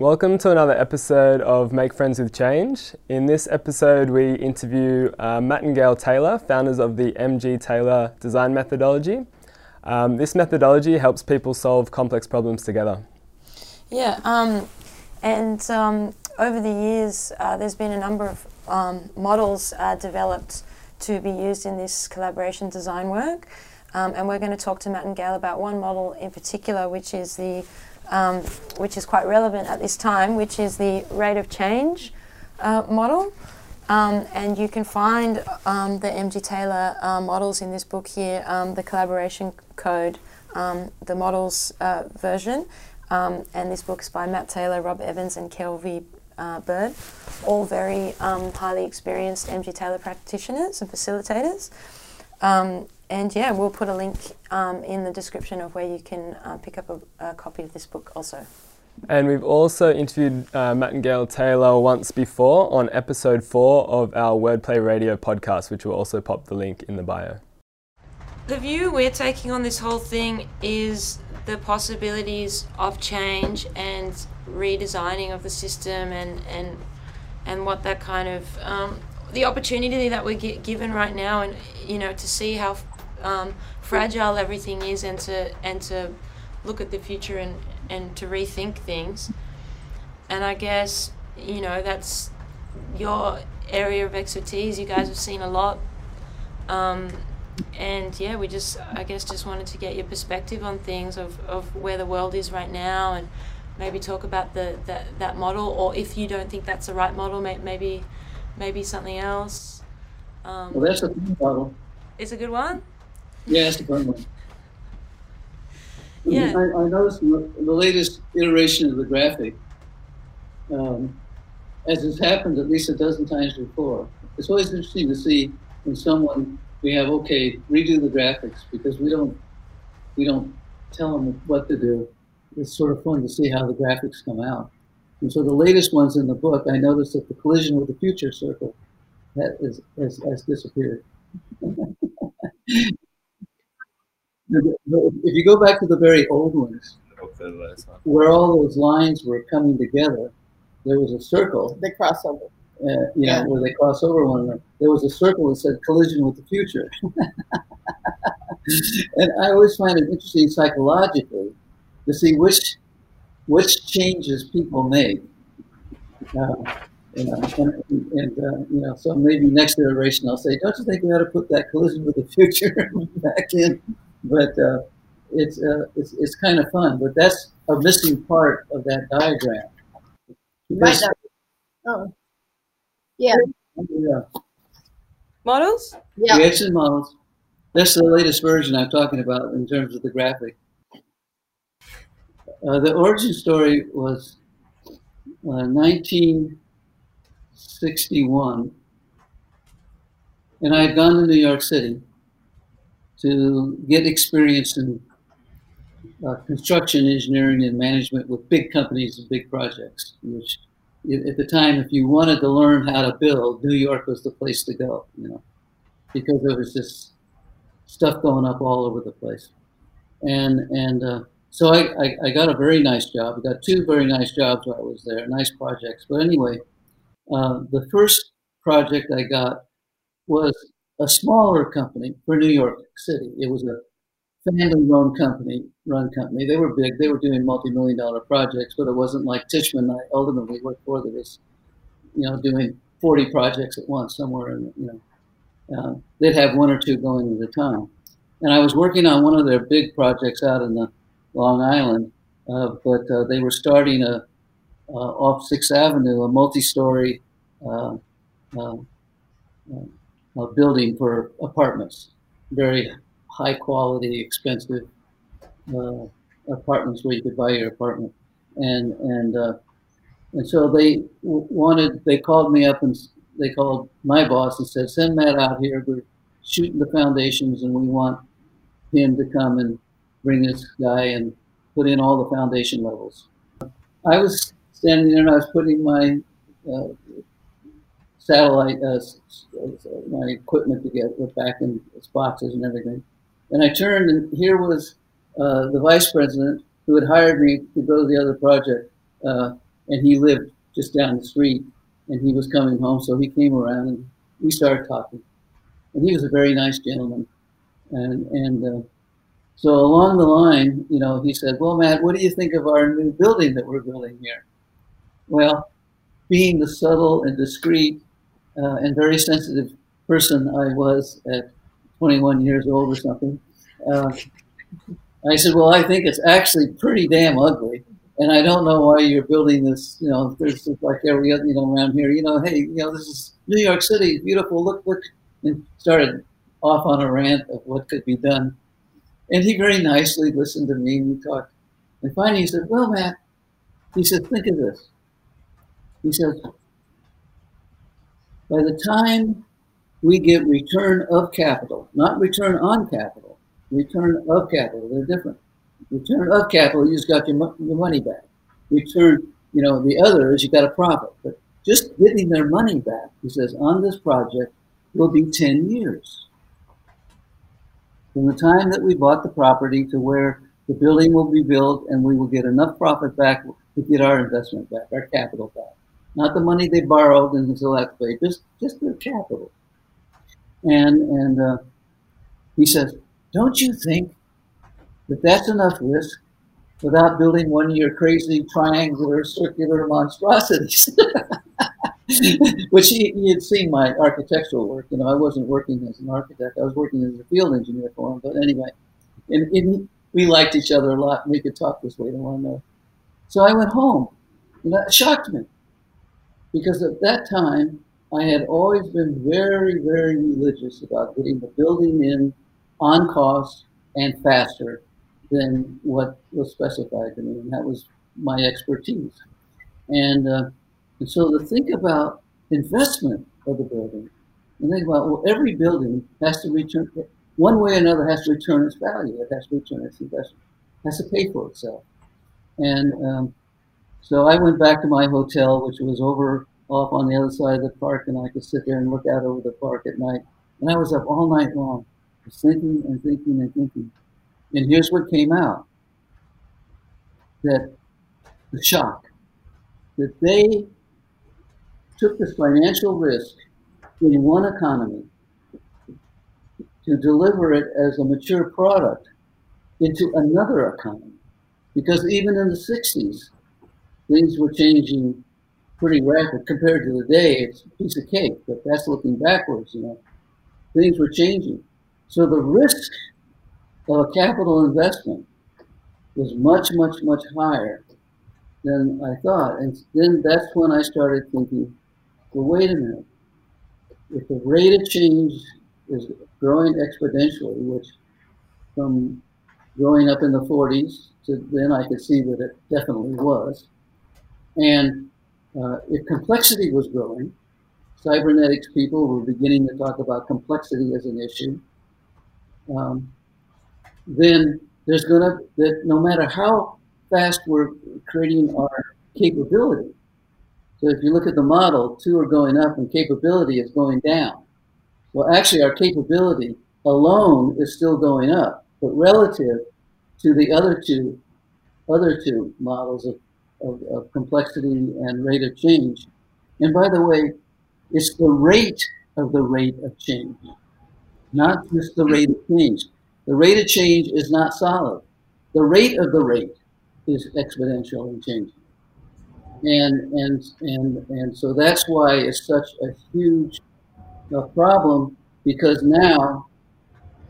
Welcome to another episode of Make Friends with Change. In this episode, we interview uh, Matt and Gail Taylor, founders of the MG Taylor design methodology. Um, this methodology helps people solve complex problems together. Yeah, um, and um, over the years, uh, there's been a number of um, models uh, developed to be used in this collaboration design work. Um, and we're going to talk to Matt and Gail about one model in particular, which is the um, which is quite relevant at this time, which is the rate of change uh, model. Um, and you can find um, the MG Taylor uh, models in this book here, um, the collaboration code, um, the models uh, version. Um, and this book is by Matt Taylor, Rob Evans, and Kelvy uh, Bird, all very highly experienced MG Taylor practitioners and facilitators. Um, and yeah, we'll put a link um, in the description of where you can uh, pick up a, a, copy of this book also. And we've also interviewed uh, Matt and Gail Taylor once before on episode four of our Wordplay Radio podcast, which will also pop the link in the bio. The view we're taking on this whole thing is the possibilities of change and redesigning of the system and, and, and what that kind of um, the opportunity that we're given right now and you know to see how um, fragile everything is and to and to look at the future and and to rethink things. And i guess you know that's your area of expertise. You guys have seen a lot. Um, and yeah we just i guess just wanted to get your perspective on things of, of where the world is right now and maybe talk about the that, that model. Or if you don't think that's the right model maybe maybe something else. Um, well that's a good model. It's a good one yeah, it's a fun one. Yeah. I, I noticed the, the latest iteration of the graphic, um, as has happened at least a dozen times before. It's always interesting to see when someone we have okay redo the graphics because we don't we don't tell them what to do. It's sort of fun to see how the graphics come out. And so the latest ones in the book, I noticed that the collision with the future circle that is, has, has disappeared. if you go back to the very old ones, where all those lines were coming together, there was a circle. They cross over. Uh, you yeah. know, where they cross over one another. There was a circle that said collision with the future. and I always find it interesting psychologically to see which which changes people make. Uh, you know, and, and uh, you know, so maybe next iteration I'll say, don't you think we ought to put that collision with the future back in? But uh, it's, uh, it's it's kind of fun. But that's a missing part of that diagram. Right. Oh, yeah. Yeah. Models. Yeah. Reaction models. That's the latest version I'm talking about in terms of the graphic. Uh, the origin story was uh, 1961, and I had gone to New York City to get experience in uh, construction engineering and management with big companies and big projects. Which, at the time, if you wanted to learn how to build, New York was the place to go. You know, because there was just stuff going up all over the place, and and uh, so I, I, I, got a very nice job. I got two very nice jobs while I was there, nice projects. But anyway, uh, the first project I got was a smaller company for New York City. It was a family-run company. Run company. They were big. They were doing multi-million dollar projects, but it wasn't like Tishman. I ultimately worked for that was, you know, doing 40 projects at once somewhere. In, you know, uh, they'd have one or two going at a time. And I was working on one of their big projects out in the Long Island, uh, but uh, they were starting a uh, off Sixth Avenue, a multi-story uh, uh, building for apartments, very high quality, expensive uh, apartments where you could buy your apartment, and and uh, and so they wanted. They called me up and they called my boss and said, "Send Matt out here. We're shooting the foundations, and we want him to come and bring this guy and put in all the foundation levels." I was standing there and I was putting my uh, satellite uh, my equipment to get back in its boxes and everything. And I turned, and here was uh, the vice president who had hired me to go to the other project, uh, and he lived just down the street, and he was coming home, so he came around and we started talking, and he was a very nice gentleman, and and uh, so along the line, you know, he said, "Well, Matt, what do you think of our new building that we're building here?" Well, being the subtle and discreet uh, and very sensitive person I was at 21 years old or something, uh, I said, "Well, I think it's actually pretty damn ugly." and I don't know why you're building this. You know, there's like every other, you know, around here. You know, hey, you know, this is New York City, beautiful. Look, look, and started off on a rant of what could be done. And he very nicely listened to me. And we talked, and finally he said, "Well, Matt," he said, "Think of this." He said, "By the time we get return of capital, not return on capital, return of capital, they're different." Return of capital, you just got your, your money back. Return, you know, the other is you got a profit. But just getting their money back, he says, on this project will be 10 years. From the time that we bought the property to where the building will be built and we will get enough profit back to get our investment back, our capital back. Not the money they borrowed and until that's paid, just, just their capital. And, and uh, he says, don't you think that that's enough risk without building one of your crazy triangular circular monstrosities. Which he, he, had seen my architectural work. You know, I wasn't working as an architect. I was working as a field engineer for him. But anyway, and, and we liked each other a lot. We could talk this way to one another. So I went home. And that shocked me. Because at that time, I had always been very, very religious about getting the building in on cost and faster than what was specified to me, and that was my expertise. And, uh, and so to think about investment of the building, and think about well, every building has to return one way or another has to return its value. It has to return its investment. It has to pay for itself. And um, so I went back to my hotel, which was over off on the other side of the park, and I could sit there and look out over the park at night. And I was up all night long, thinking and thinking and thinking. And here's what came out that the shock that they took this financial risk in one economy to deliver it as a mature product into another economy. Because even in the 60s, things were changing pretty rapid compared to the day. It's a piece of cake, but that's looking backwards, you know. Things were changing. So the risk of a capital investment was much, much, much higher than I thought. And then that's when I started thinking, well, wait a minute. If the rate of change is growing exponentially, which from growing up in the 40s to then I could see that it definitely was, and uh, if complexity was growing, cybernetics people were beginning to talk about complexity as an issue. Um, then there's going to, that no matter how fast we're creating our capability, so if you look at the model, two are going up and capability is going down. Well, actually, our capability alone is still going up, but relative to the other two, other two models of, of, of complexity and rate of change. And by the way, it's the rate of the rate of change, not just the rate of change. The rate of change is not solid. The rate of the rate is exponentially changing. And, and, and, and so that's why it's such a huge uh, problem because now,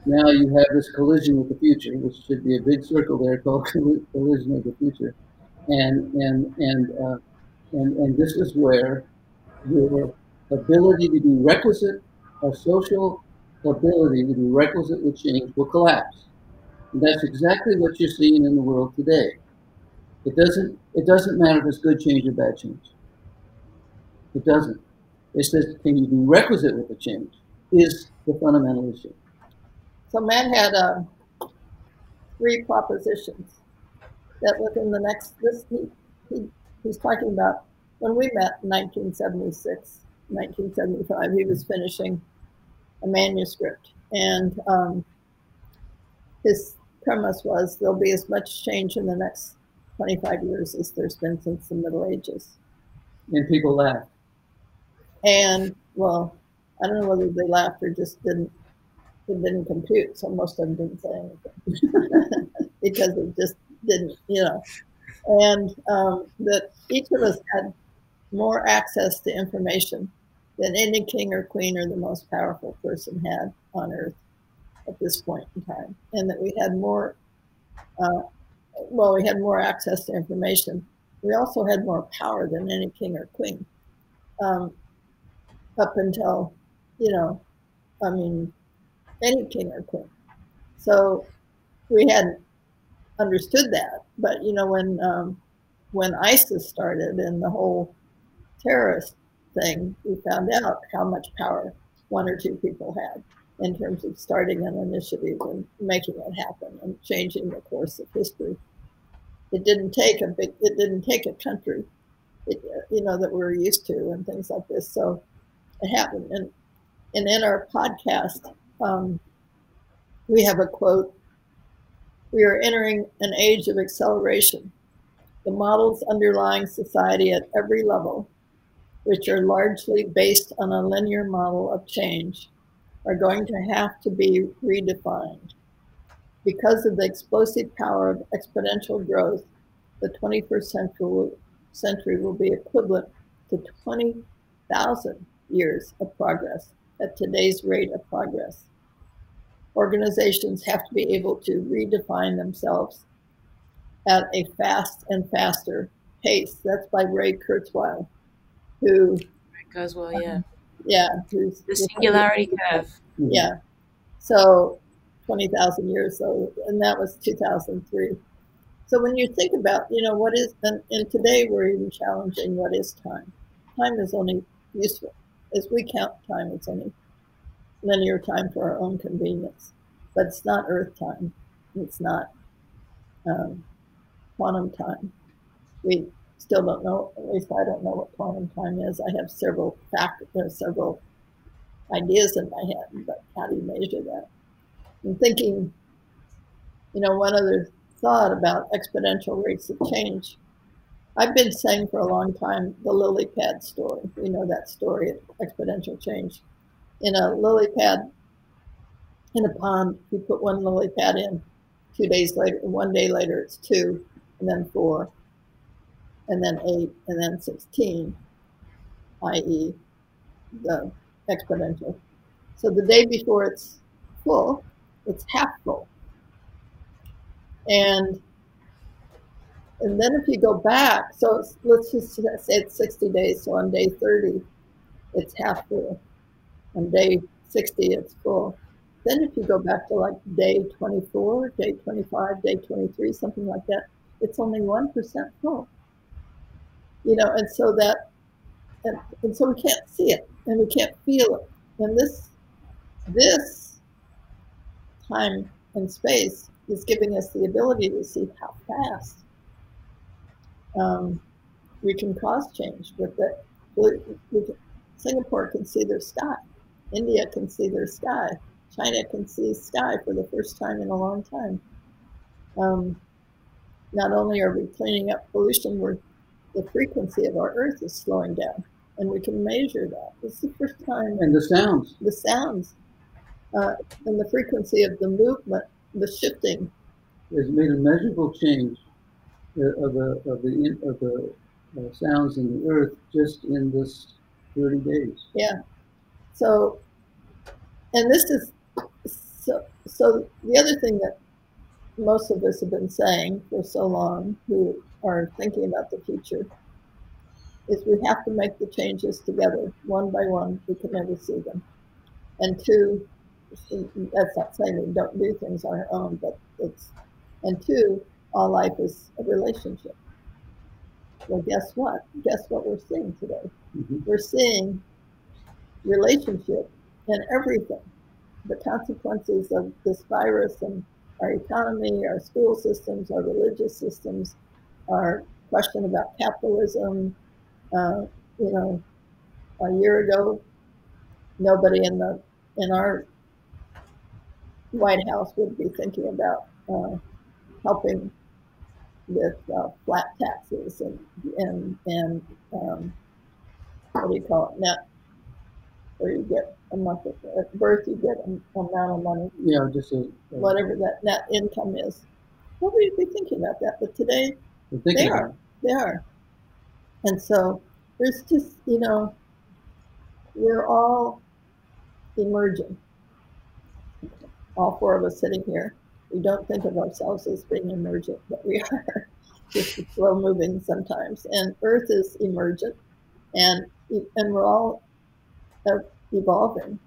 now you have this collision with the future, which should be a big circle there called collision of the future. And, and, and, uh, and, and this is where your ability to be requisite of social ability to be requisite with change will collapse. And that's exactly what you're seeing in the world today. It doesn't, it doesn't matter if it's good change or bad change. It doesn't. It says, can you be requisite with the change is the fundamental issue. So Matt had uh, three propositions that within the next, this, he, he, he's talking about when we met in 1976, 1975, he was finishing a manuscript. And um, his premise was there'll be as much change in the next 25 years as there's been since the Middle Ages. And people laughed. And well, I don't know whether they laughed or just didn't it didn't compute, so most of them didn't say anything because it just didn't, you know. And um, that each of us had more access to information than any king or queen or the most powerful person had on earth at this point in time, and that we had more. Uh, well, we had more access to information. We also had more power than any king or queen. Um, up until, you know, I mean, any king or queen. So we hadn't understood that. But you know, when um, when ISIS started and the whole terrorist thing, we found out how much power one or two people had in terms of starting an initiative and making it happen and changing the course of history. It didn't take a big. It didn't take a country, it, you know, that we're used to and things like this. So it happened. And and in our podcast, um, we have a quote We are entering an age of acceleration. The models underlying society at every level, which are largely based on a linear model of change, are going to have to be redefined. Because of the explosive power of exponential growth, the 21st century, century will be equivalent to 20,000 years of progress at today's rate of progress organizations have to be able to redefine themselves at a fast and faster pace. That's by Ray Kurzweil, who Ray Kurzweil, yeah, yeah, who's the singularity curve. Yeah, so twenty thousand years, so and that was two thousand three. So when you think about, you know, what is, and, and today we're even challenging what is time. Time is only useful as we count time. It's only linear time for our own convenience, but it's not Earth time. It's not um, quantum time. We still don't know. At least I don't know what quantum time is. I have several fact, uh, several ideas in my head, but how do you measure that? I'm thinking, you know, one other thought about exponential rates of change. I've been saying for a long time the lily pad story. We know that story of exponential change in a lily pad in a pond. You put one lily pad in. Two days later, one day later, it's two, and then four, and then eight, and then 16, i.e., the exponential. So the day before it's full, it's half full. And and then if you go back, so let's just say it's 60 days. So on day 30, it's half full on day 60 it's full. Then if you go back to like day 24, day 25, day 23, something like that, it's only 1% full. You know, and so that, and, and so we can't see it and we can't feel it. And this, this time and space is giving us the ability to see how fast um, we can cause change with it. Singapore can see their sky. India can see their sky. China can see sky for the first time in a long time. Um, not only are we cleaning up pollution, we're, the frequency of our Earth is slowing down, and we can measure that. It's the first time. And the sounds. The sounds, uh, and the frequency of the movement, the shifting. Has made a measurable change uh, of the of the of the uh, sounds in the Earth just in this 30 days. Yeah, so, and this is so. So the other thing that most of us have been saying for so long, who are thinking about the future, is we have to make the changes together, one by one. We can never see them, and two, that's not saying we don't do things on our own, but it's, and two, all life is a relationship. Well, guess what? Guess what we're seeing today? Mm-hmm. We're seeing relationship and everything. The consequences of this virus and our economy, our school systems, our religious systems, our question about capitalism. Uh, you know, a year ago, nobody in the in our White House would be thinking about uh, helping with uh, flat taxes and and and um, what do you call it net where you get a month of, at birth you get an amount of money. Yeah, just a, a whatever that net income is. Nobody would be thinking about that? But today they are. They are. And so there's just you know we're all emerging. All four of us sitting here we don't think of ourselves as being emergent, but we are. Just slow moving sometimes. And Earth is emergent, and and we're all evolving.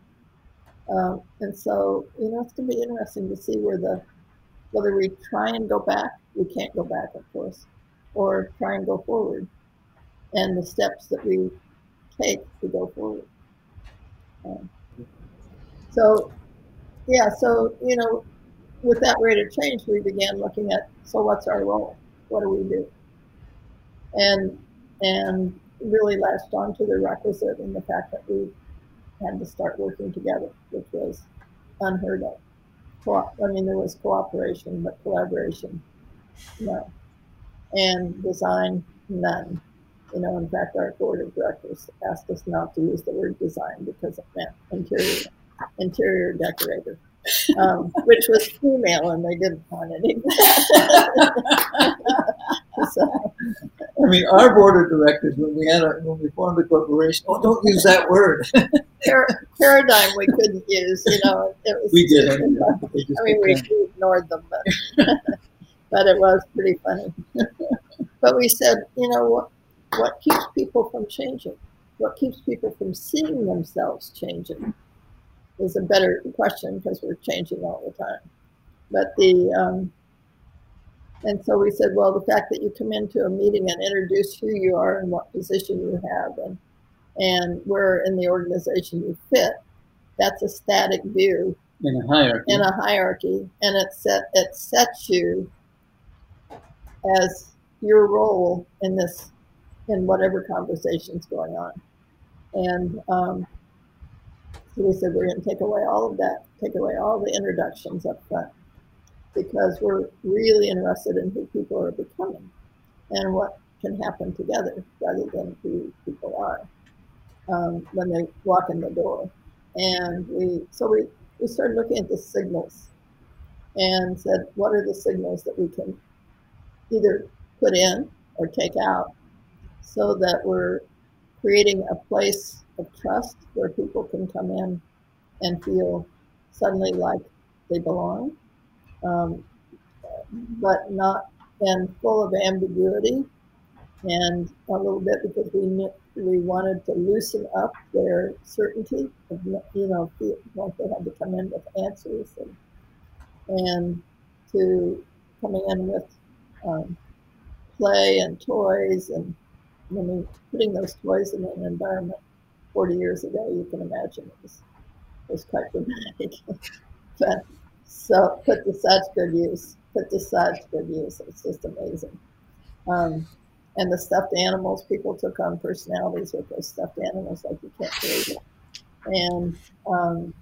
Um, and so, you know, it's going to be interesting to see where the whether we try and go back, we can't go back, of course, or try and go forward, and the steps that we take to go forward. Um, so, yeah, so you know, with that rate of change, we began looking at so what's our role? What do we do? And and really latched on to the requisite and the fact that we had to start working together, which was unheard of. Co- I mean, there was cooperation, but collaboration, no. And design, none. You know, in fact, our board of directors asked us not to use the word design because it meant interior interior decorator um, which was female, and they didn't want any so, I mean, our board of directors, when we had our, when we formed the corporation, oh, don't use that word. Par- paradigm we couldn't use, you know. It was, we did. I mean, we, we ignored them, but but it was pretty funny. but we said, you know, what what keeps people from changing? What keeps people from seeing themselves changing? is a better question because we're changing all the time. But the um, and so we said, well, the fact that you come into a meeting and introduce who you are and what position you have and and where in the organization you fit, that's a static view in a hierarchy. In a hierarchy, and it set it sets you as your role in this in whatever conversation's going on. And um, so we said we're going to take away all of that, take away all the introductions up front, because we're really interested in who people are becoming and what can happen together rather than who people are um, when they walk in the door. And we so we, we started looking at the signals and said, what are the signals that we can either put in or take out so that we're creating a place of trust where people can come in and feel suddenly like they belong, um, but not and full of ambiguity and a little bit because we we wanted to loosen up their certainty of you know like they had to come in with answers and and to coming in with um, play and toys and I mean, putting those toys in an environment 40 years ago, you can imagine it was, it was quite dramatic. but so put to such good use, put to such good use. It's just amazing. Um, and the stuffed animals, people took on personalities with those stuffed animals like you can't believe it. And um,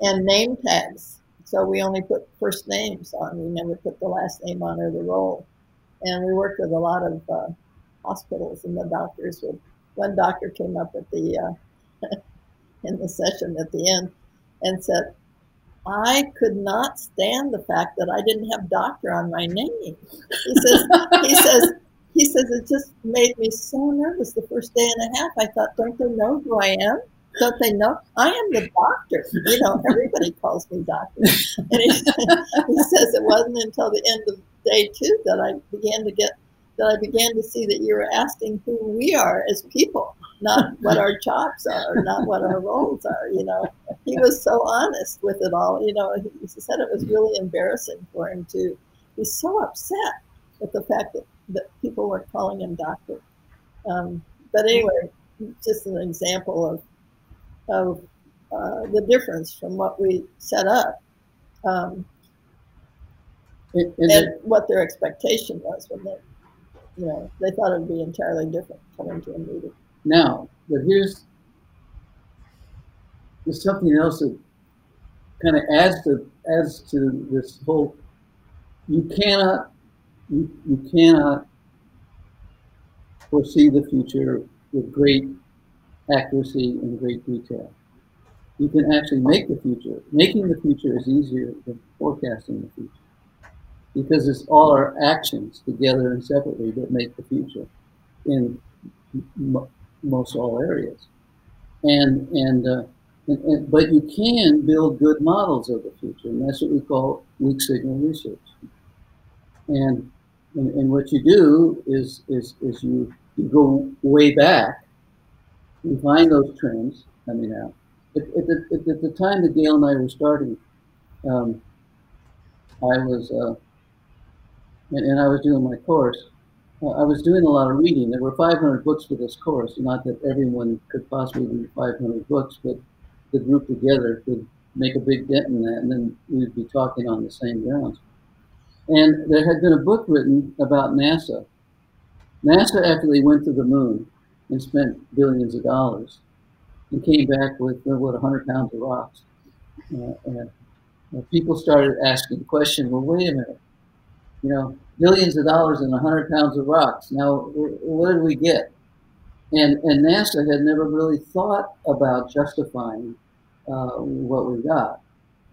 and name tags. So we only put first names on. We never put the last name on or the role. And we worked with a lot of uh, hospitals, and the doctors would one doctor came up at the uh, in the session at the end and said, I could not stand the fact that I didn't have doctor on my name. He says, he says, he says, it just made me so nervous the first day and a half. I thought, don't they know who I am? Don't they know? I am the doctor. You know, everybody calls me doctor. And he, he says it wasn't until the end of day two that I began to get that I began to see that you were asking who we are as people, not what our jobs are, not what our roles are. You know, he was so honest with it all. You know, he said it was really embarrassing for him to be so upset with the fact that, that people weren't calling him doctor. Um, but anyway, just an example of of uh, the difference from what we set up. Um, and, and what their expectation was when they you know, they thought it would be entirely different coming to a meeting. Now, but here's there's something else that kind of adds to adds to this whole. You cannot you, you cannot foresee the future with great accuracy and great detail. You can actually make the future. Making the future is easier than forecasting the future because it's all our actions together and separately that make the future in most all areas. And, and, uh, and, and, but you can build good models of the future, and that's what we call weak signal research. And, and, and what you do is, is, is you, you go way back, you find those trends coming out. At, at, the, at the time that Gail and I were starting, um, I was, uh, and, and I was doing my course, I was doing a lot of reading. There were 500 books for this course. Not that everyone could possibly read 500 books, but the group together could make a big dent in that, and then we'd be talking on the same grounds. And there had been a book written about NASA. NASA, they went to the moon and spent billions of dollars, and came back with what 100 pounds of rocks, uh, and uh, people started asking the question, well, wait a minute, you know, millions of dollars and 100 pounds of rocks. Now, what did we get? And, and NASA had never really thought about justifying uh, what we got.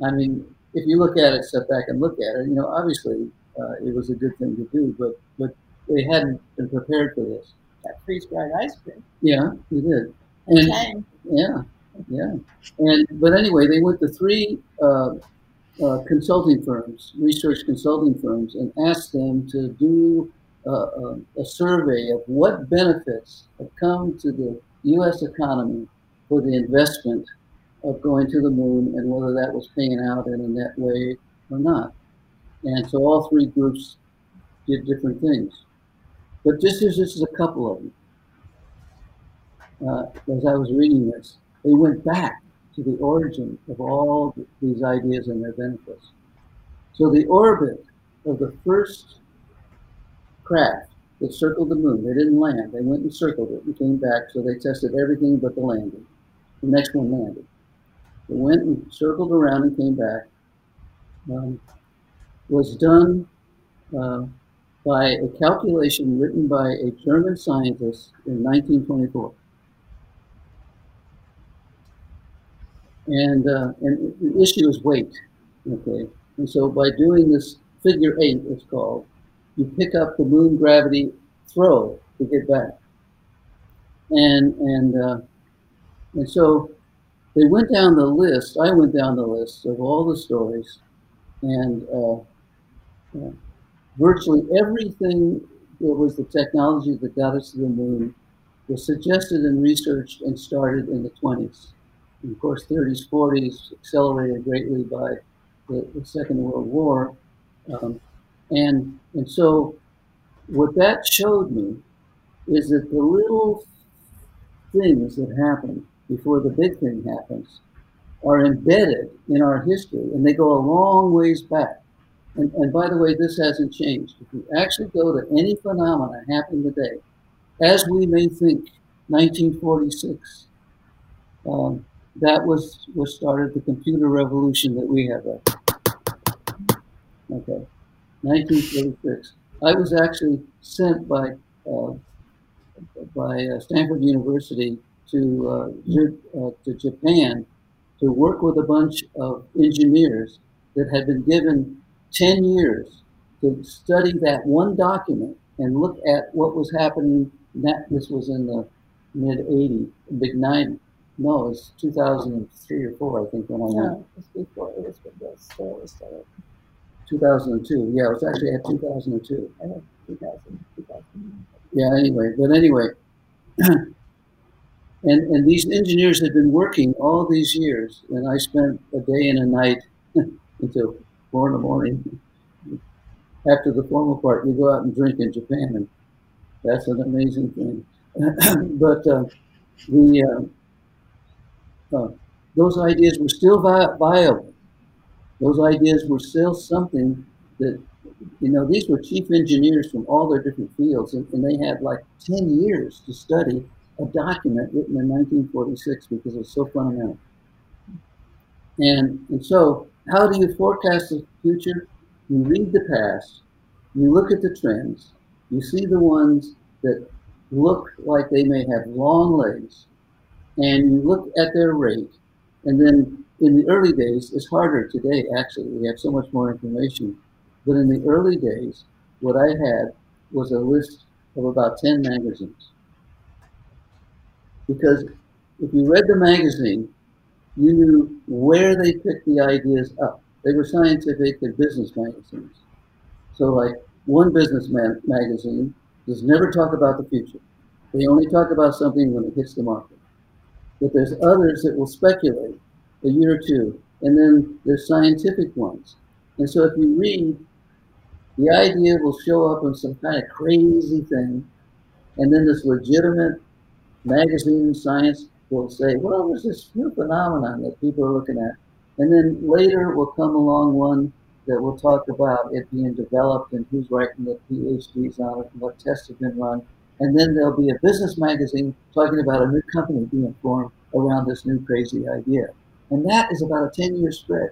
I mean, if you look at it, step back and look at it, you know, obviously uh, it was a good thing to do, but, but they hadn't been prepared for this. That freeze dried ice cream. Yeah, we did. And, yeah, yeah. And but anyway, they went to three uh, uh, consulting firms, research consulting firms, and asked them to do uh, a, uh, a survey of what benefits have come to the U.S. economy for the investment of going to the moon and whether that was paying out in a net way or not. And so all three groups did different things. But just as this is a couple of them, uh, as I was reading this, they went back to the origin of all these ideas and their benefits. So the orbit of the first craft that circled the moon, they didn't land, they went and circled it and came back, so they tested everything but the landing. The next one landed. They went and circled around and came back. Um, was done uh, by a calculation written by a German scientist in 1924. And, uh, and the issue is weight, okay? And so by doing this figure eight, it's called, you pick up the moon gravity throw to get back. And, and, uh, and so they went down the list, I went down the list of all the stories, and uh, virtually everything that was the technology that got us to the moon was suggested and researched and started in the 20s. Of course, 30s, 40s accelerated greatly by the, the Second World War. Um, and, and so what that showed me is that the little things that happen before the big thing happens are embedded in our history and they go a long ways back. And, and by the way, this hasn't changed. If you actually go to any phenomena happening today, as we may think, 1946, um, that was what started the computer revolution that we have. Okay, 1946. I was actually sent by uh, by uh, Stanford University to uh, uh, to Japan to work with a bunch of engineers that had been given 10 years to study that one document and look at what was happening. That this was in the mid 80s, mid 90s no, it's 2003 or four, I think, when I went. No, it was before, it was when the store was started. 2002. Yeah, it was actually at 2002. I think 2000, 2000. Yeah, anyway, but anyway. and, and these engineers had been working all these years, and I spent a day and a night until four in the morning. After the formal part, you go out and drink in Japan, and that's an amazing thing. but uh, the uh, uh, those ideas were still vi- viable. Those ideas were still something that, you know, these were chief engineers from all their different fields, and, and they had like 10 years to study a document written in 1946 because it was so fundamental. And, and so, how do you forecast the future? You read the past, you look at the trends, you see the ones that look like they may have long legs, and you look at their rate, and then in the early days, it's harder today actually, we have so much more information, but in the early days, what I had was a list of about 10 magazines. Because if you read the magazine, you knew where they picked the ideas up. They were scientific and business magazines. So, like one business magazine does never talk about the future. They only talk about something when it hits the market. But there's others that will speculate a year or two, and then there's scientific ones. And so, if you read, the idea will show up in some kind of crazy thing, and then this legitimate magazine science will say, well, there's this new phenomenon that people are looking at. And then later will come along one that will talk about it being developed and who's writing the PhDs on it and what tests have been run. And then there'll be a business magazine talking about a new company being formed around this new crazy idea. And that is about a 10 year spread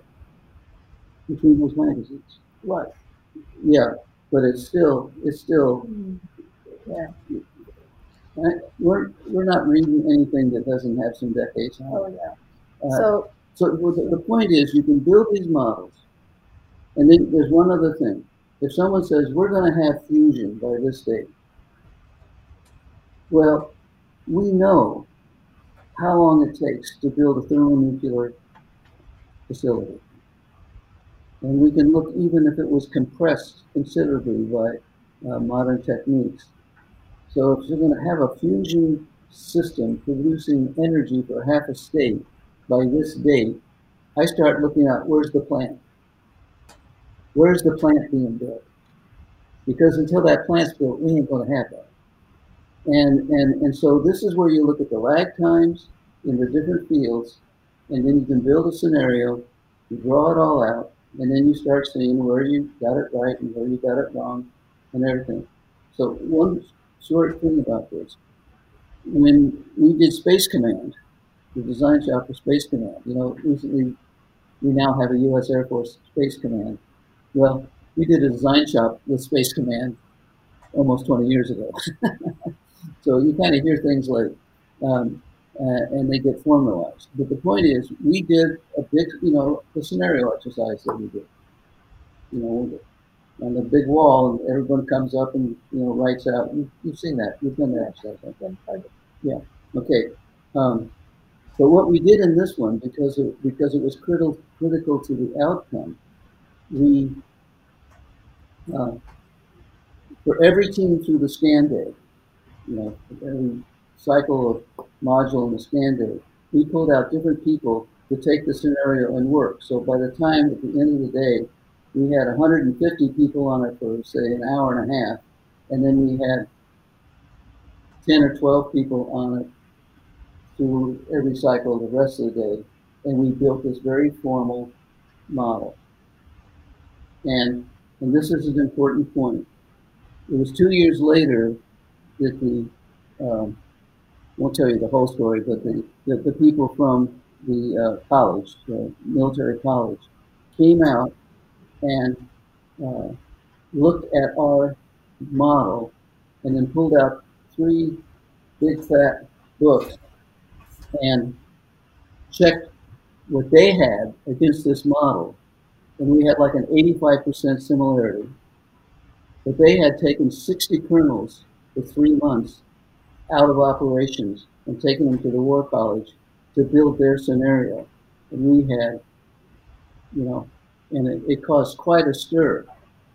between those magazines. Right. Yeah, but it's still, it's still, Yeah. I- we're, we're not reading anything that doesn't have some decades on Oh, it. yeah. Uh, So, So the, the point is, you can build these models, and then there's one other thing. If someone says we're going to have fusion by this date, well, we know how long it takes to build a thermonuclear facility, and we can look even if it was compressed considerably by uh, modern techniques. So if you're going to have a fusion system producing energy for half a state, by this date, I start looking at where's the plant? Where's the plant being built? Because until that plant's built, we ain't going to have that. And, and, and so this is where you look at the lag times in the different fields, and then you can build a scenario, you draw it all out, and then you start seeing where you got it right and where you got it wrong and everything. So one short thing about this. When we did Space Command, the design shop for Space Command. You know, recently we now have a U.S. Air Force Space Command. Well, we did a design shop with Space Command almost 20 years ago. so you kind of hear things like, um, uh, and they get formalized. But the point is, we did a big, you know, a scenario exercise that we did. You know, on the big wall, and everyone comes up and you know writes out. You've, you've seen that. You've done that exercise. Yeah. Okay. Um, but what we did in this one, because it, because it was critical critical to the outcome, we uh, for every team through the scan day, you know, every cycle of module in the scan day, we pulled out different people to take the scenario and work. So by the time at the end of the day, we had 150 people on it for say an hour and a half, and then we had 10 or 12 people on it through every cycle the rest of the day, and we built this very formal model. And and this is an important point. It was two years later that the um, won't tell you the whole story, but the the, the people from the uh, college, the military college, came out and uh, looked at our model, and then pulled out three big fat books and checked what they had against this model, and we had like an 85% similarity. But they had taken 60 colonels for three months out of operations and taken them to the War College to build their scenario. And we had, you know, and it, it caused quite a stir.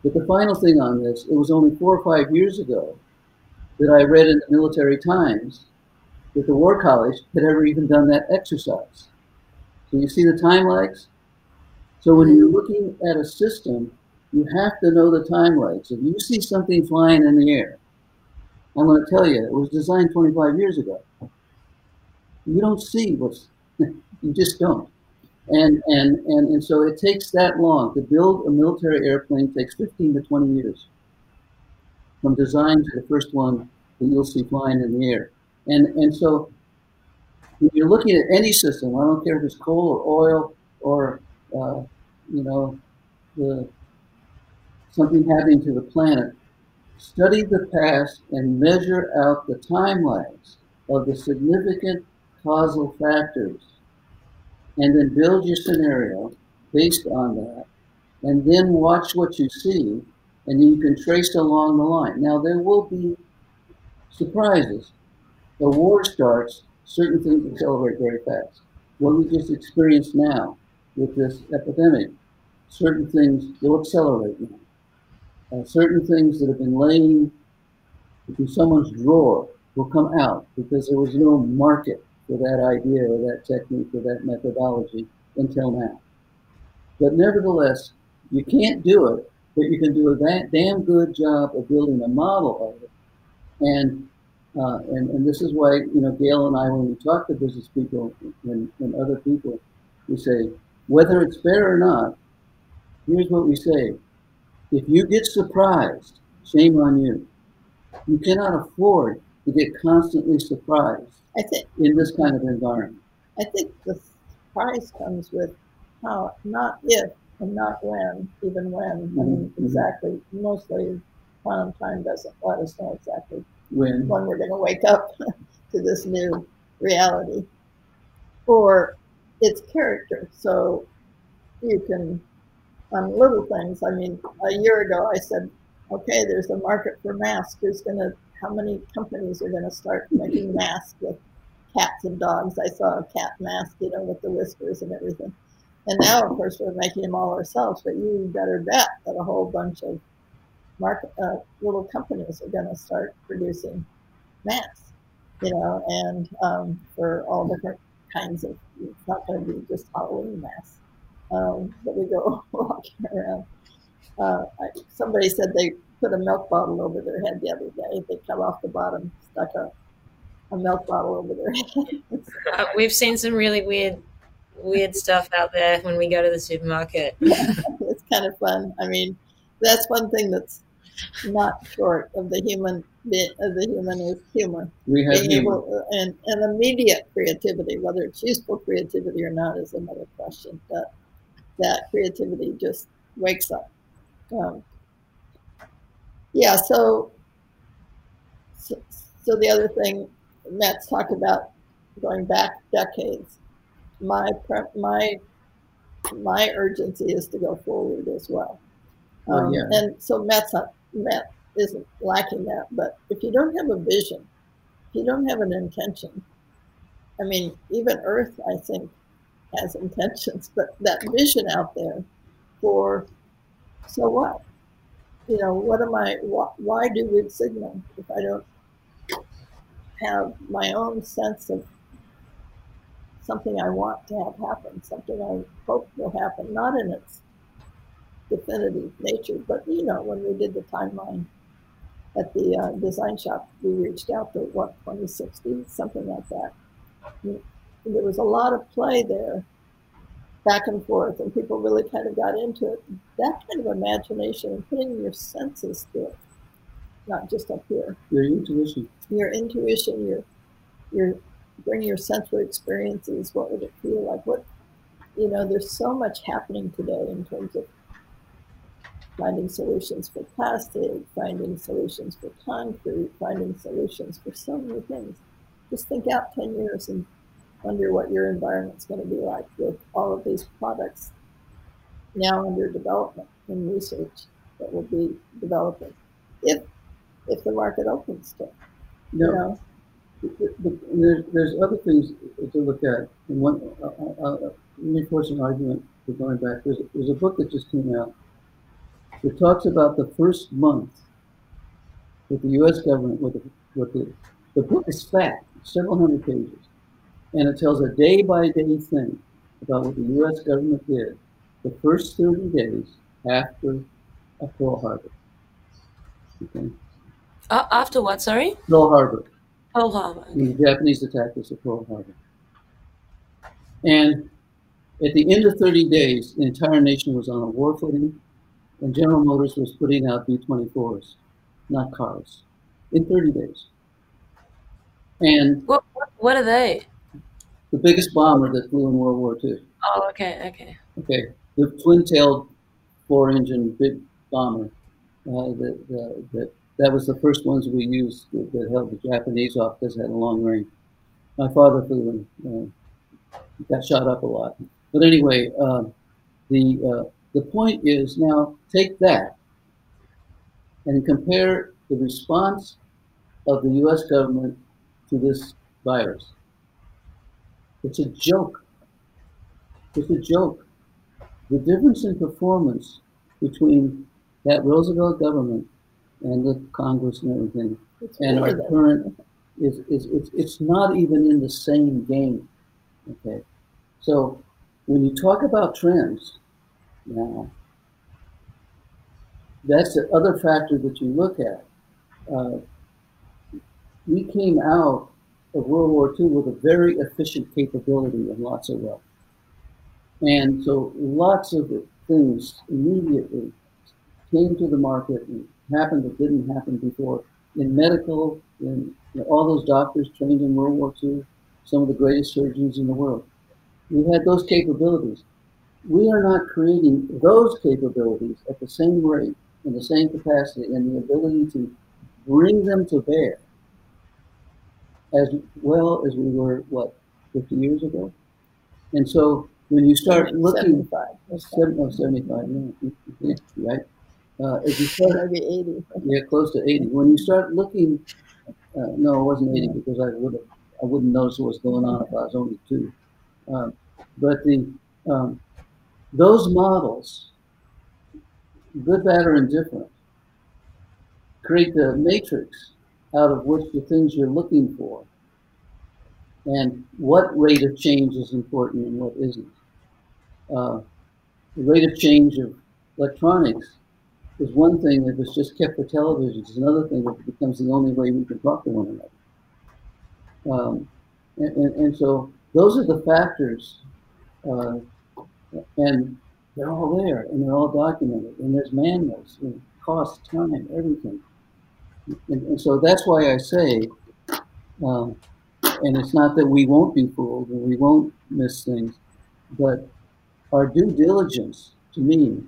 But the final thing on this, it was only four or five years ago that I read in the Military Times that the War College had ever even done that exercise. So you see the time lags? So when you're looking at a system, you have to know the time lags. If you see something flying in the air, I'm going to tell you, it was designed 25 years ago. You don't see what's, you just don't. And, and, and, and so it takes that long. To build a military airplane takes 15 to 20 years from design to the first one that you'll see flying in the air. And, and so when you're looking at any system, I don't care if it's coal or oil or, uh, you know, the something happening to the planet, study the past and measure out the time lags of the significant causal factors, and then build your scenario based on that, and then watch what you see, and you can trace along the line. Now, there will be surprises. The war starts, certain things accelerate very fast. What we just experienced now with this epidemic, certain things will accelerate now. Uh, certain things that have been laying in someone's drawer will come out because there was no market for that idea or that technique or that methodology until now. But nevertheless, you can't do it, but you can do a damn good job of building a model of it. And uh, and, and this is why, you know, Gail and I, when we talk to business people and, and other people, we say, whether it's fair or not, here's what we say. If you get surprised, shame on you. You cannot afford to get constantly surprised I think, in this kind of environment. I think the surprise comes with how, not if and not when, even when. Mm-hmm. I mean, mm-hmm. exactly, mostly quantum time doesn't let us know exactly when, when we're going to wake up to this new reality or its character. So you can, on little things, I mean, a year ago I said, okay, there's a market for masks. Who's going to, how many companies are going to start making masks with cats and dogs? I saw a cat mask, you know, with the whiskers and everything. And now, of course, we're making them all ourselves, but you better bet that a whole bunch of market, uh, little companies are going to start producing masks, you know, and um, for all different kinds of, it's not going to be just Halloween masks um, that we go walking around. Uh, I, somebody said they put a milk bottle over their head the other day. They cut off the bottom, stuck a, a milk bottle over their head. uh, we've seen some really weird, weird stuff out there when we go to the supermarket. yeah, it's kind of fun. I mean, that's one thing that's not short of the human of the human is humor. We have Being humor. Able, and, and immediate creativity, whether it's useful creativity or not, is another question. That that creativity just wakes up. Um, yeah. So, so, so the other thing Matt's talked about going back decades. My my my urgency is to go forward as well. Um, oh, yeah. And so Matt's not isn't lacking that. But if you don't have a vision, if you don't have an intention, I mean, even Earth, I think, has intentions, but that vision out there for so what? You know, what am I, wh- why do we signal if I don't have my own sense of something I want to have happen, something I hope will happen, not in its definitive nature. But you know, when we did the timeline at the uh, design shop, we reached out to what 2060, something like that. And there was a lot of play there, back and forth, and people really kind of got into it. That kind of imagination and putting your senses to it, not just up here. Your intuition. Your intuition. Your your bring your sensory experiences. What would it feel like? What you know, there's so much happening today in terms of finding solutions for plastic, finding solutions for concrete, finding solutions for so many things. Just think out 10 years and wonder what your environment's going to be like with all of these products now under development and research that will be developing if if the market opens to no. you know there's, there's other things to look at. And one, uh, uh, uh, reinforcing argument for going back, there's, there's a book that just came out it talks about the first month with the U.S. government. With the, with the, the book is fat, several hundred pages, and it tells a day by day thing about what the U.S. government did the first 30 days after Pearl Harbor. Okay. Uh, after what? Sorry. Pearl Harbor. Pearl Harbor. When the Japanese attacked us at Pearl Harbor. And at the end of 30 days, the entire nation was on a war footing and General Motors was putting out B-24s, not cars, in 30 days. And what, what are they? The biggest bomber that flew in World War II. Oh, okay, okay. Okay, the twin-tailed four-engine big bomber Uh, that, uh, that that was the first ones we used that, that held the Japanese off because it had a long range. My father flew them, uh, got shot up a lot. But anyway, um, the uh, the point is now take that and compare the response of the U.S. government to this virus. It's a joke. It's a joke. The difference in performance between that Roosevelt government and the Congress and everything It's and our than- current is, is it's, it's not even in the same game. Okay. So when you talk about trends now, that's the other factor that you look at. Uh, we came out of World War II with a very efficient capability and lots of wealth. And so lots of things immediately came to the market and happened that didn't happen before. In medical, in you know, all those doctors trained in World War II, some of the greatest surgeons in the world. We had those capabilities. We are not creating those capabilities at the same rate, in the same capacity, and the ability to bring them to bear as well as we were, what, 50 years ago? And so when you start looking, 75, seven, oh, 75, yeah, right? Uh, as you start maybe 80. yeah, close to 80. When you start looking, uh, no, it wasn't 80 because I would have, I wouldn't notice what was going on if I was only two. Um, but the um, those models, good, bad, or indifferent, create the matrix out of which the things you're looking for, and what rate of change is important and what isn't. Uh, the rate of change of electronics is one thing that was just kept for television. It's another thing that becomes the only way we can talk to one another. Um, and, and, and so those are the factors, uh, and they're all there and they're all documented. And there's manuals, and cost, time, everything. And, and so that's why I say, um, and it's not that we won't be fooled and we won't miss things, but our due diligence, to me,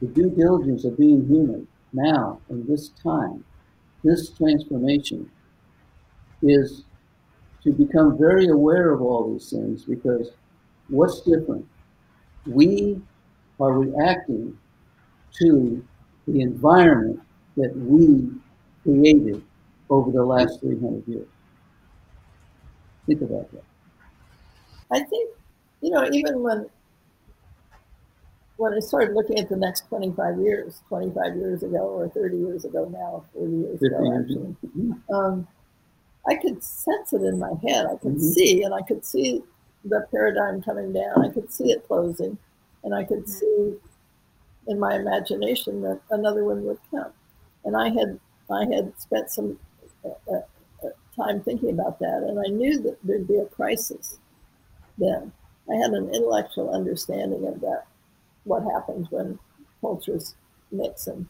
the due diligence of being human now in this time, this transformation, is to become very aware of all these things because what's different? We are reacting to the environment that we created over the last 300 years. Think about that. I think, you know, even when when I started looking at the next 25 years, 25 years ago or 30 years ago now, 40 years ago, actually, ago. um, I could sense it in my head. I could Mhm. see, and I could see the paradigm coming down. I could see it closing, and I could see in my imagination that another one would come. And I had I had spent some uh, uh, uh, time thinking about that, and I knew that there'd be a crisis. Then I had an intellectual understanding of that, what happens when cultures mix, and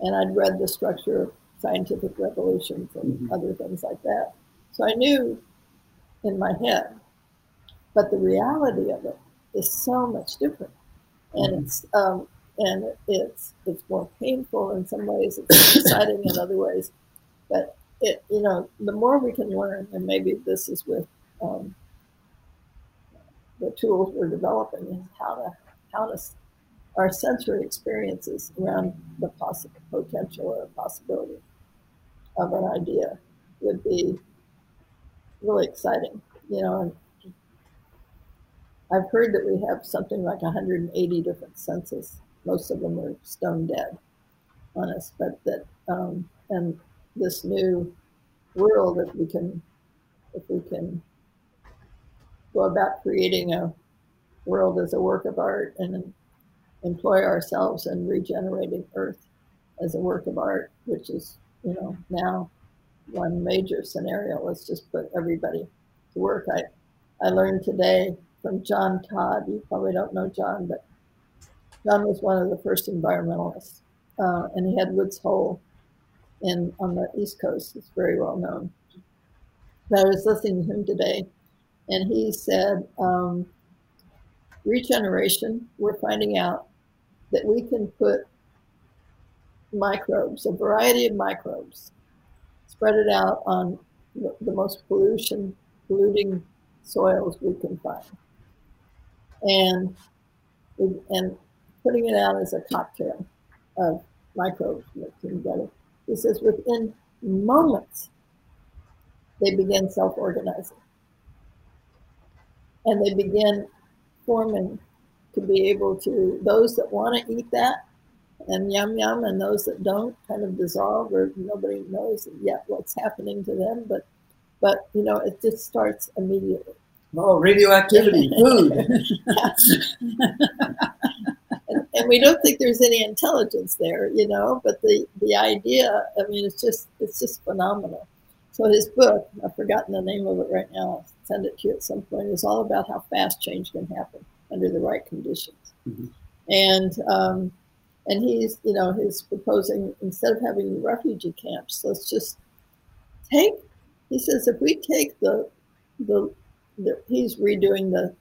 and I'd read the structure of scientific revolutions and Mhm. other things like that. So I knew in my head, but the reality of it is so much different, and Mhm. it's um, and it's it's more painful in some ways. It's exciting in other ways, but it you know the more we can learn, and maybe this is with um, the tools we're developing is how to how to our sensory experiences around the possible potential or possibility of an idea would be really exciting. You know, and I've heard that we have something like 180 different senses. Most of them are stone dead on us, but that um, and this new world that we can, if we can go about creating a world as a work of art and employ ourselves in regenerating Earth as a work of art, which is, you know, now one major scenario. Let's just put everybody to work. I, I learned today from John Todd. You probably don't know John, but John was one of the first environmentalists, uh, and he had Woods Hole in on the East Coast. It's very well known. But I was listening to him today, and he said, um, regeneration, we're finding out that we can put microbes, a variety of microbes, spread it out on the, the most pollution, polluting soils we can find. And, and putting it out as a cocktail of microbes mixed together. He says within moments, they begin self organizing. And they begin forming to be able to, those that want to eat that and yum yum, and those that don't kind of dissolve or nobody knows yet what's happening to them. But, but you know, it just starts immediately. Oh, radioactivity, food. and, we don't think there's any intelligence there, you know. But the the idea, I mean, it's just it's just phenomenal. So his book, I've forgotten the name of it right now. I'll send it to you at some point. Is all about how fast change can happen under the right conditions. Mm-hmm. And um, and he's you know he's proposing instead of having refugee camps, let's just take. He says if we take the the, the he's redoing the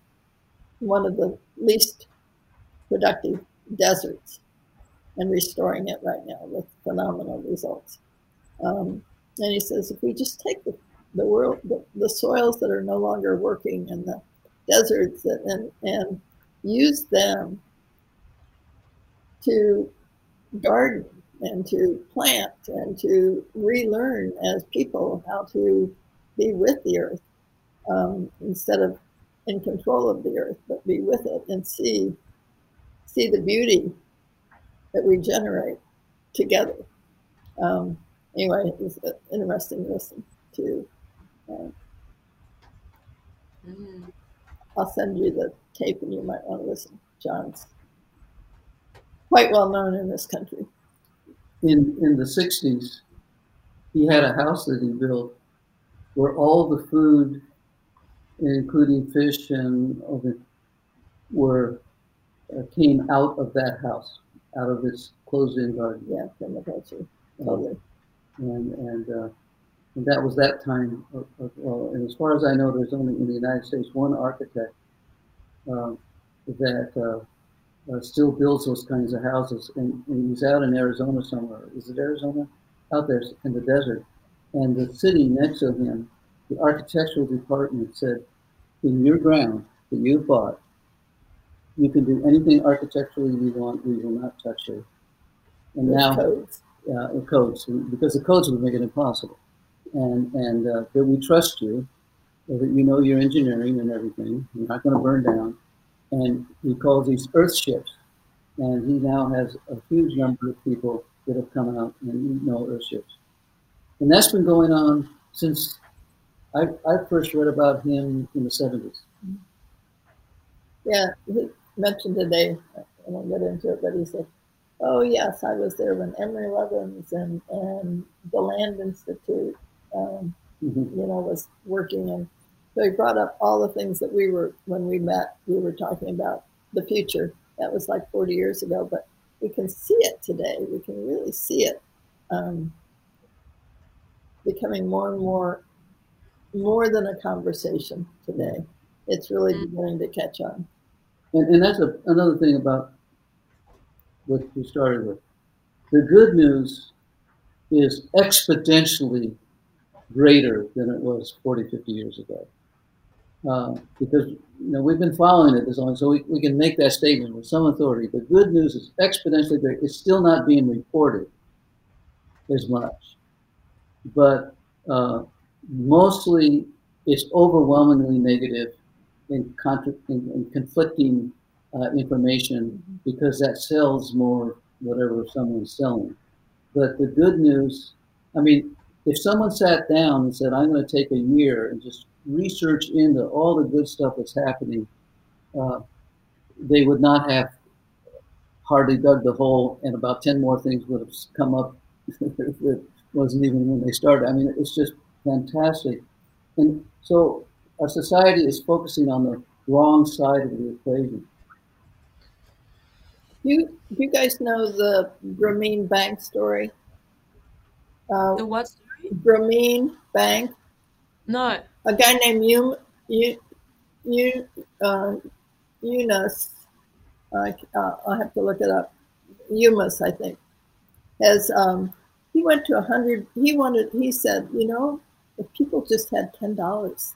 one of the least productive deserts and restoring it right now with phenomenal results. Um, and he says if we just take the, the world the, the soils that are no longer working and the deserts that, and and use them to garden and to plant and to relearn as people how to be with the earth um, instead of in control of the earth, but be with it and see see the beauty that we generate together. Um, anyway, it was interesting to listen to. Uh, mm. I'll send you the tape and you might want to listen. John's quite well known in this country. In in the '60s, he had a house that he built where all the food, including fish and other, were uh, came out of that house, out of this closed-in garden. Yeah, from permaculture, totally. And and uh, and that was that time. Of, of, well, and as far as I know, there's only in the United States one architect uh, that uh, uh, still builds those kinds of houses, and, and, he's out in Arizona somewhere. Is it Arizona? Out there in the desert, and the city next to him, the architectural department said, "In your ground that you bought, you can do anything architecturally you want. We will not touch it." And now, codes. Uh, codes, because the codes would make it impossible. And and uh, that we trust you, that you know your engineering and everything. You're not going to burn down. And he calls these earth ships. And he now has a huge number of people that have come out and know earth ships. And that's been going on since I, I first read about him in the 70s. Yeah, mentioned today, I won't get into it, but he said, Oh, yes, I was there when Amory Lovins and, and the Land Institute, um, mm-hmm. you know, was working. And so he brought up all the things that we were, when we met, we were talking about the future. That was like 40 years ago, but we can see it today. We can really see it um, becoming more and more, more than a conversation today. It's really mm-hmm. beginning to catch on. And, and that's a, another thing about what you started with. The good news is exponentially greater than it was 40, 50 years ago. Uh, because you know we've been following it this long, so we, we can make that statement with some authority. The good news is exponentially great. It's still not being reported as much, but uh, mostly it's overwhelmingly negative and, contra- and conflicting uh, information because that sells more whatever someone's selling. But the good news, I mean, if someone sat down and said, "I'm going to take a year and just research into all the good stuff that's happening, uh, they would not have hardly dug the hole, and about 10 more things would have come up that wasn't even when they started. I mean, it's just fantastic. And so our society is focusing on the wrong side of the equation. You, you guys know the Grameen Bank story? Uh, the what story? Grameen Bank. No a guy named Yum, Yum, uh, Yunus. Uh, I'll have to look it up. Yumas, I think. has um, he went to a hundred. He wanted. He said, you know, if people just had ten dollars,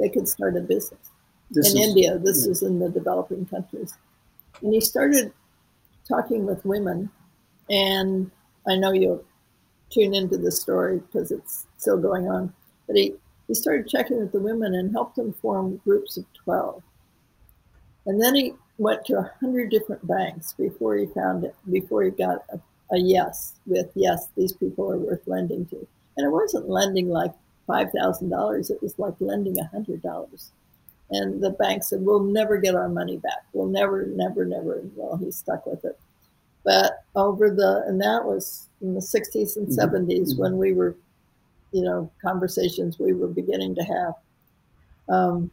they could start a business. This in is, India, this yeah. is in the developing countries, and he started talking with women, and I know you'll tune into the story because it's still going on. But he he started checking with the women and helped them form groups of twelve, and then he went to a hundred different banks before he found it. Before he got a a yes with yes, these people are worth lending to. And it wasn't lending like five thousand dollars; it was like lending a hundred dollars. And the bank said, "We'll never get our money back. We'll never, never, never." Well, he stuck with it. But over the and that was in the '60s and '70s mm-hmm. when we were, you know, conversations we were beginning to have. Um,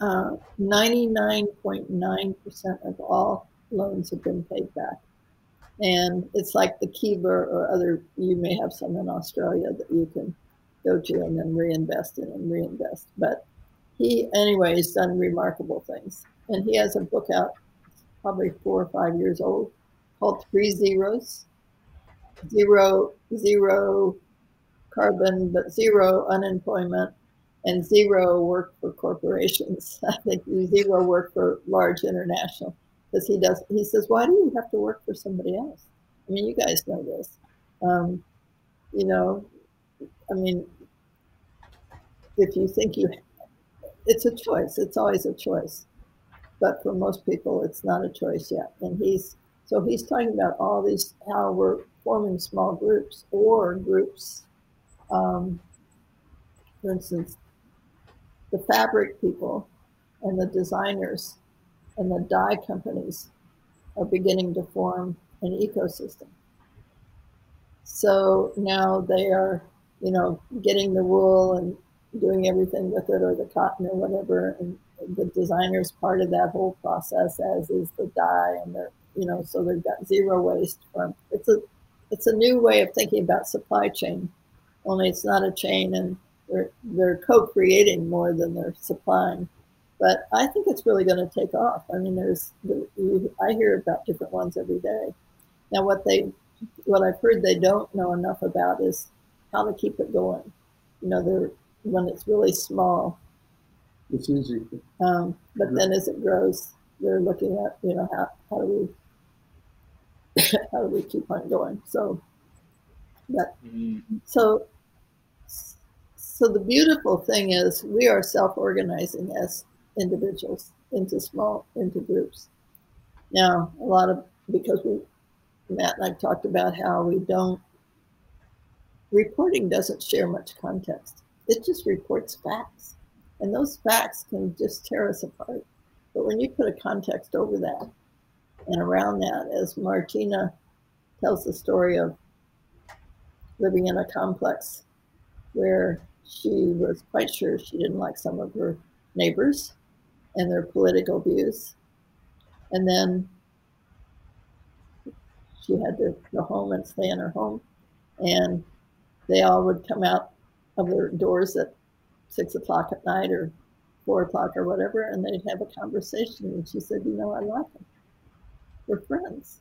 99.9% uh, of all loans have been paid back and it's like the Kiva or other. You may have some in Australia that you can go to and then reinvest in and reinvest. But he, anyway, has done remarkable things, and he has a book out, probably four or five years old, called Three Zeros. Zero, zero carbon, but zero unemployment and zero work for corporations. I think zero work for large international because he does. He says, "Why do you have to work for somebody else?" I mean, you guys know this. Um, you know, I mean, if you think you, it's a choice. It's always a choice, but for most people, it's not a choice yet. And he's so he's talking about all these how we're forming small groups or groups. Um, for instance, the fabric people and the designers and the dye companies are beginning to form an ecosystem. So now they are, you know, getting the wool and doing everything with it or the cotton or whatever. And the designer's part of that whole process, as is the dye and they're, you know, so they've got zero waste from it's a it's a new way of thinking about supply chain. Only it's not a chain and they're they're co-creating more than they're supplying. But I think it's really going to take off. I mean, there's I hear about different ones every day. Now, what they what I've heard they don't know enough about is how to keep it going. You know, they're when it's really small. It's easy. Um, but yeah. then as it grows, they're looking at you know how how do we how do we keep on going? So that mm-hmm. so so the beautiful thing is we are self-organizing as individuals into small into groups. Now, a lot of because we Matt and I talked about how we don't reporting doesn't share much context. It just reports facts. And those facts can just tear us apart. But when you put a context over that and around that, as Martina tells the story of living in a complex where she was quite sure she didn't like some of her neighbors and their political views. And then she had to go home and stay in her home. And they all would come out of their doors at six o'clock at night or four o'clock or whatever, and they'd have a conversation. And she said, You know, I like him. We're friends.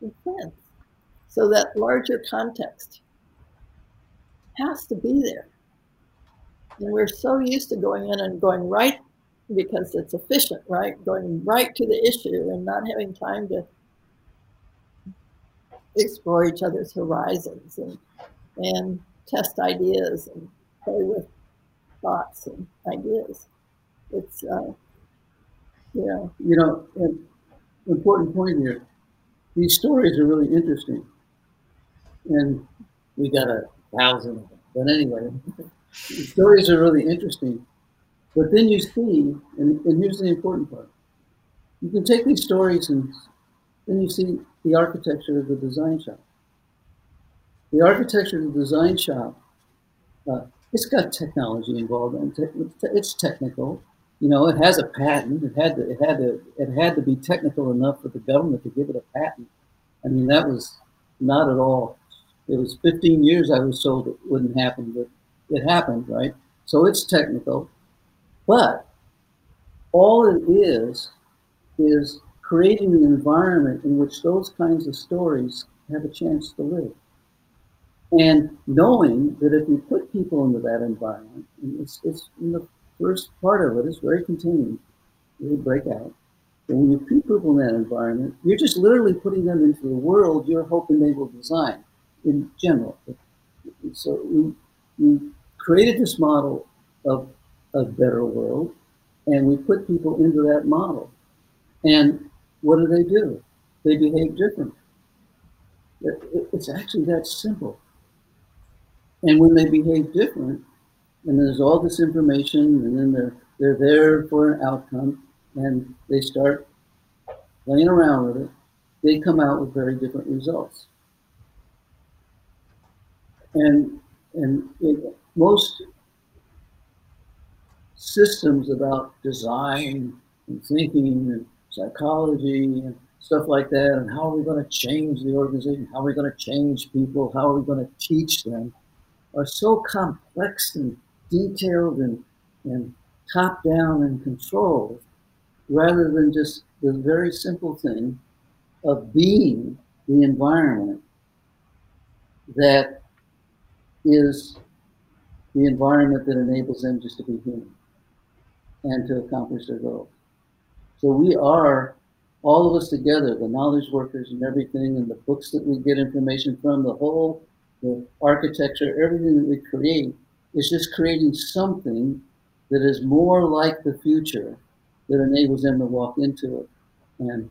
We're friends. So that larger context has to be there. And we're so used to going in and going right because it's efficient, right? Going right to the issue and not having time to explore each other's horizons and and test ideas and play with thoughts and ideas. It's uh, you know you know an important point here. These stories are really interesting, and we got a thousand of them. But anyway, the stories are really interesting but then you see, and, and here's the important part you can take these stories and then you see the architecture of the design shop. The architecture the design shop, uh, it's got technology involved in it. It's technical. You know, it has a patent. It had to, it had to, it had to be technical enough for the government to give it a patent. I mean, that was not at all. It was 15 years I was told it wouldn't happen, but it happened, right? So it's technical. But all it is is creating an environment in which those kinds of stories have a chance to live. And knowing that if you put people into that environment, and it's, it's in the first part of it is very contained, they break out. And when you put people in that environment, you're just literally putting them into the world you're hoping they will design in general. So we, we created this model of a better world, and we put people into that model. And what do they do? They behave different. It's actually that simple. And when they behave different, and there's all this information, and then they're they're there for an outcome, and they start playing around with it, they come out with very different results. And and it, most systems about design and thinking and psychology and stuff like that, and how are we going to change the organization? How are we going to change people? How are we going to teach them? Are so complex and detailed and, and top down and controlled rather than just the very simple thing of being the environment that is the environment that enables them just to be human and to accomplish their goals. So we are all of us together, the knowledge workers and everything, and the books that we get information from, the whole the architecture, everything that we create is just creating something that is more like the future that enables them to walk into it and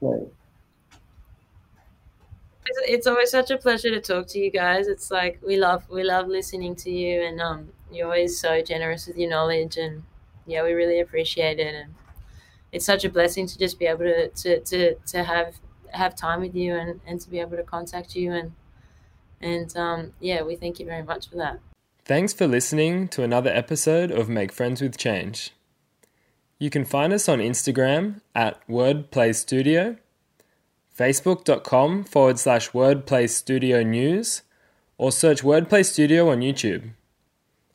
play. It's always such a pleasure to talk to you guys. It's like we love we love listening to you, and um, you're always so generous with your knowledge, and yeah, we really appreciate it. And it's such a blessing to just be able to to to, to have have time with you and, and to be able to contact you and and um, yeah, we thank you very much for that. Thanks for listening to another episode of Make Friends with Change. You can find us on Instagram at WordPlayStudio, Facebook.com forward slash WordPlayStudio News, or search WordPlay Studio on YouTube.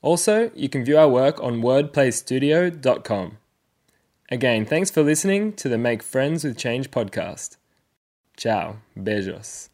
Also, you can view our work on wordplaystudio.com. Again, thanks for listening to the Make Friends with Change podcast. Ciao, beijos.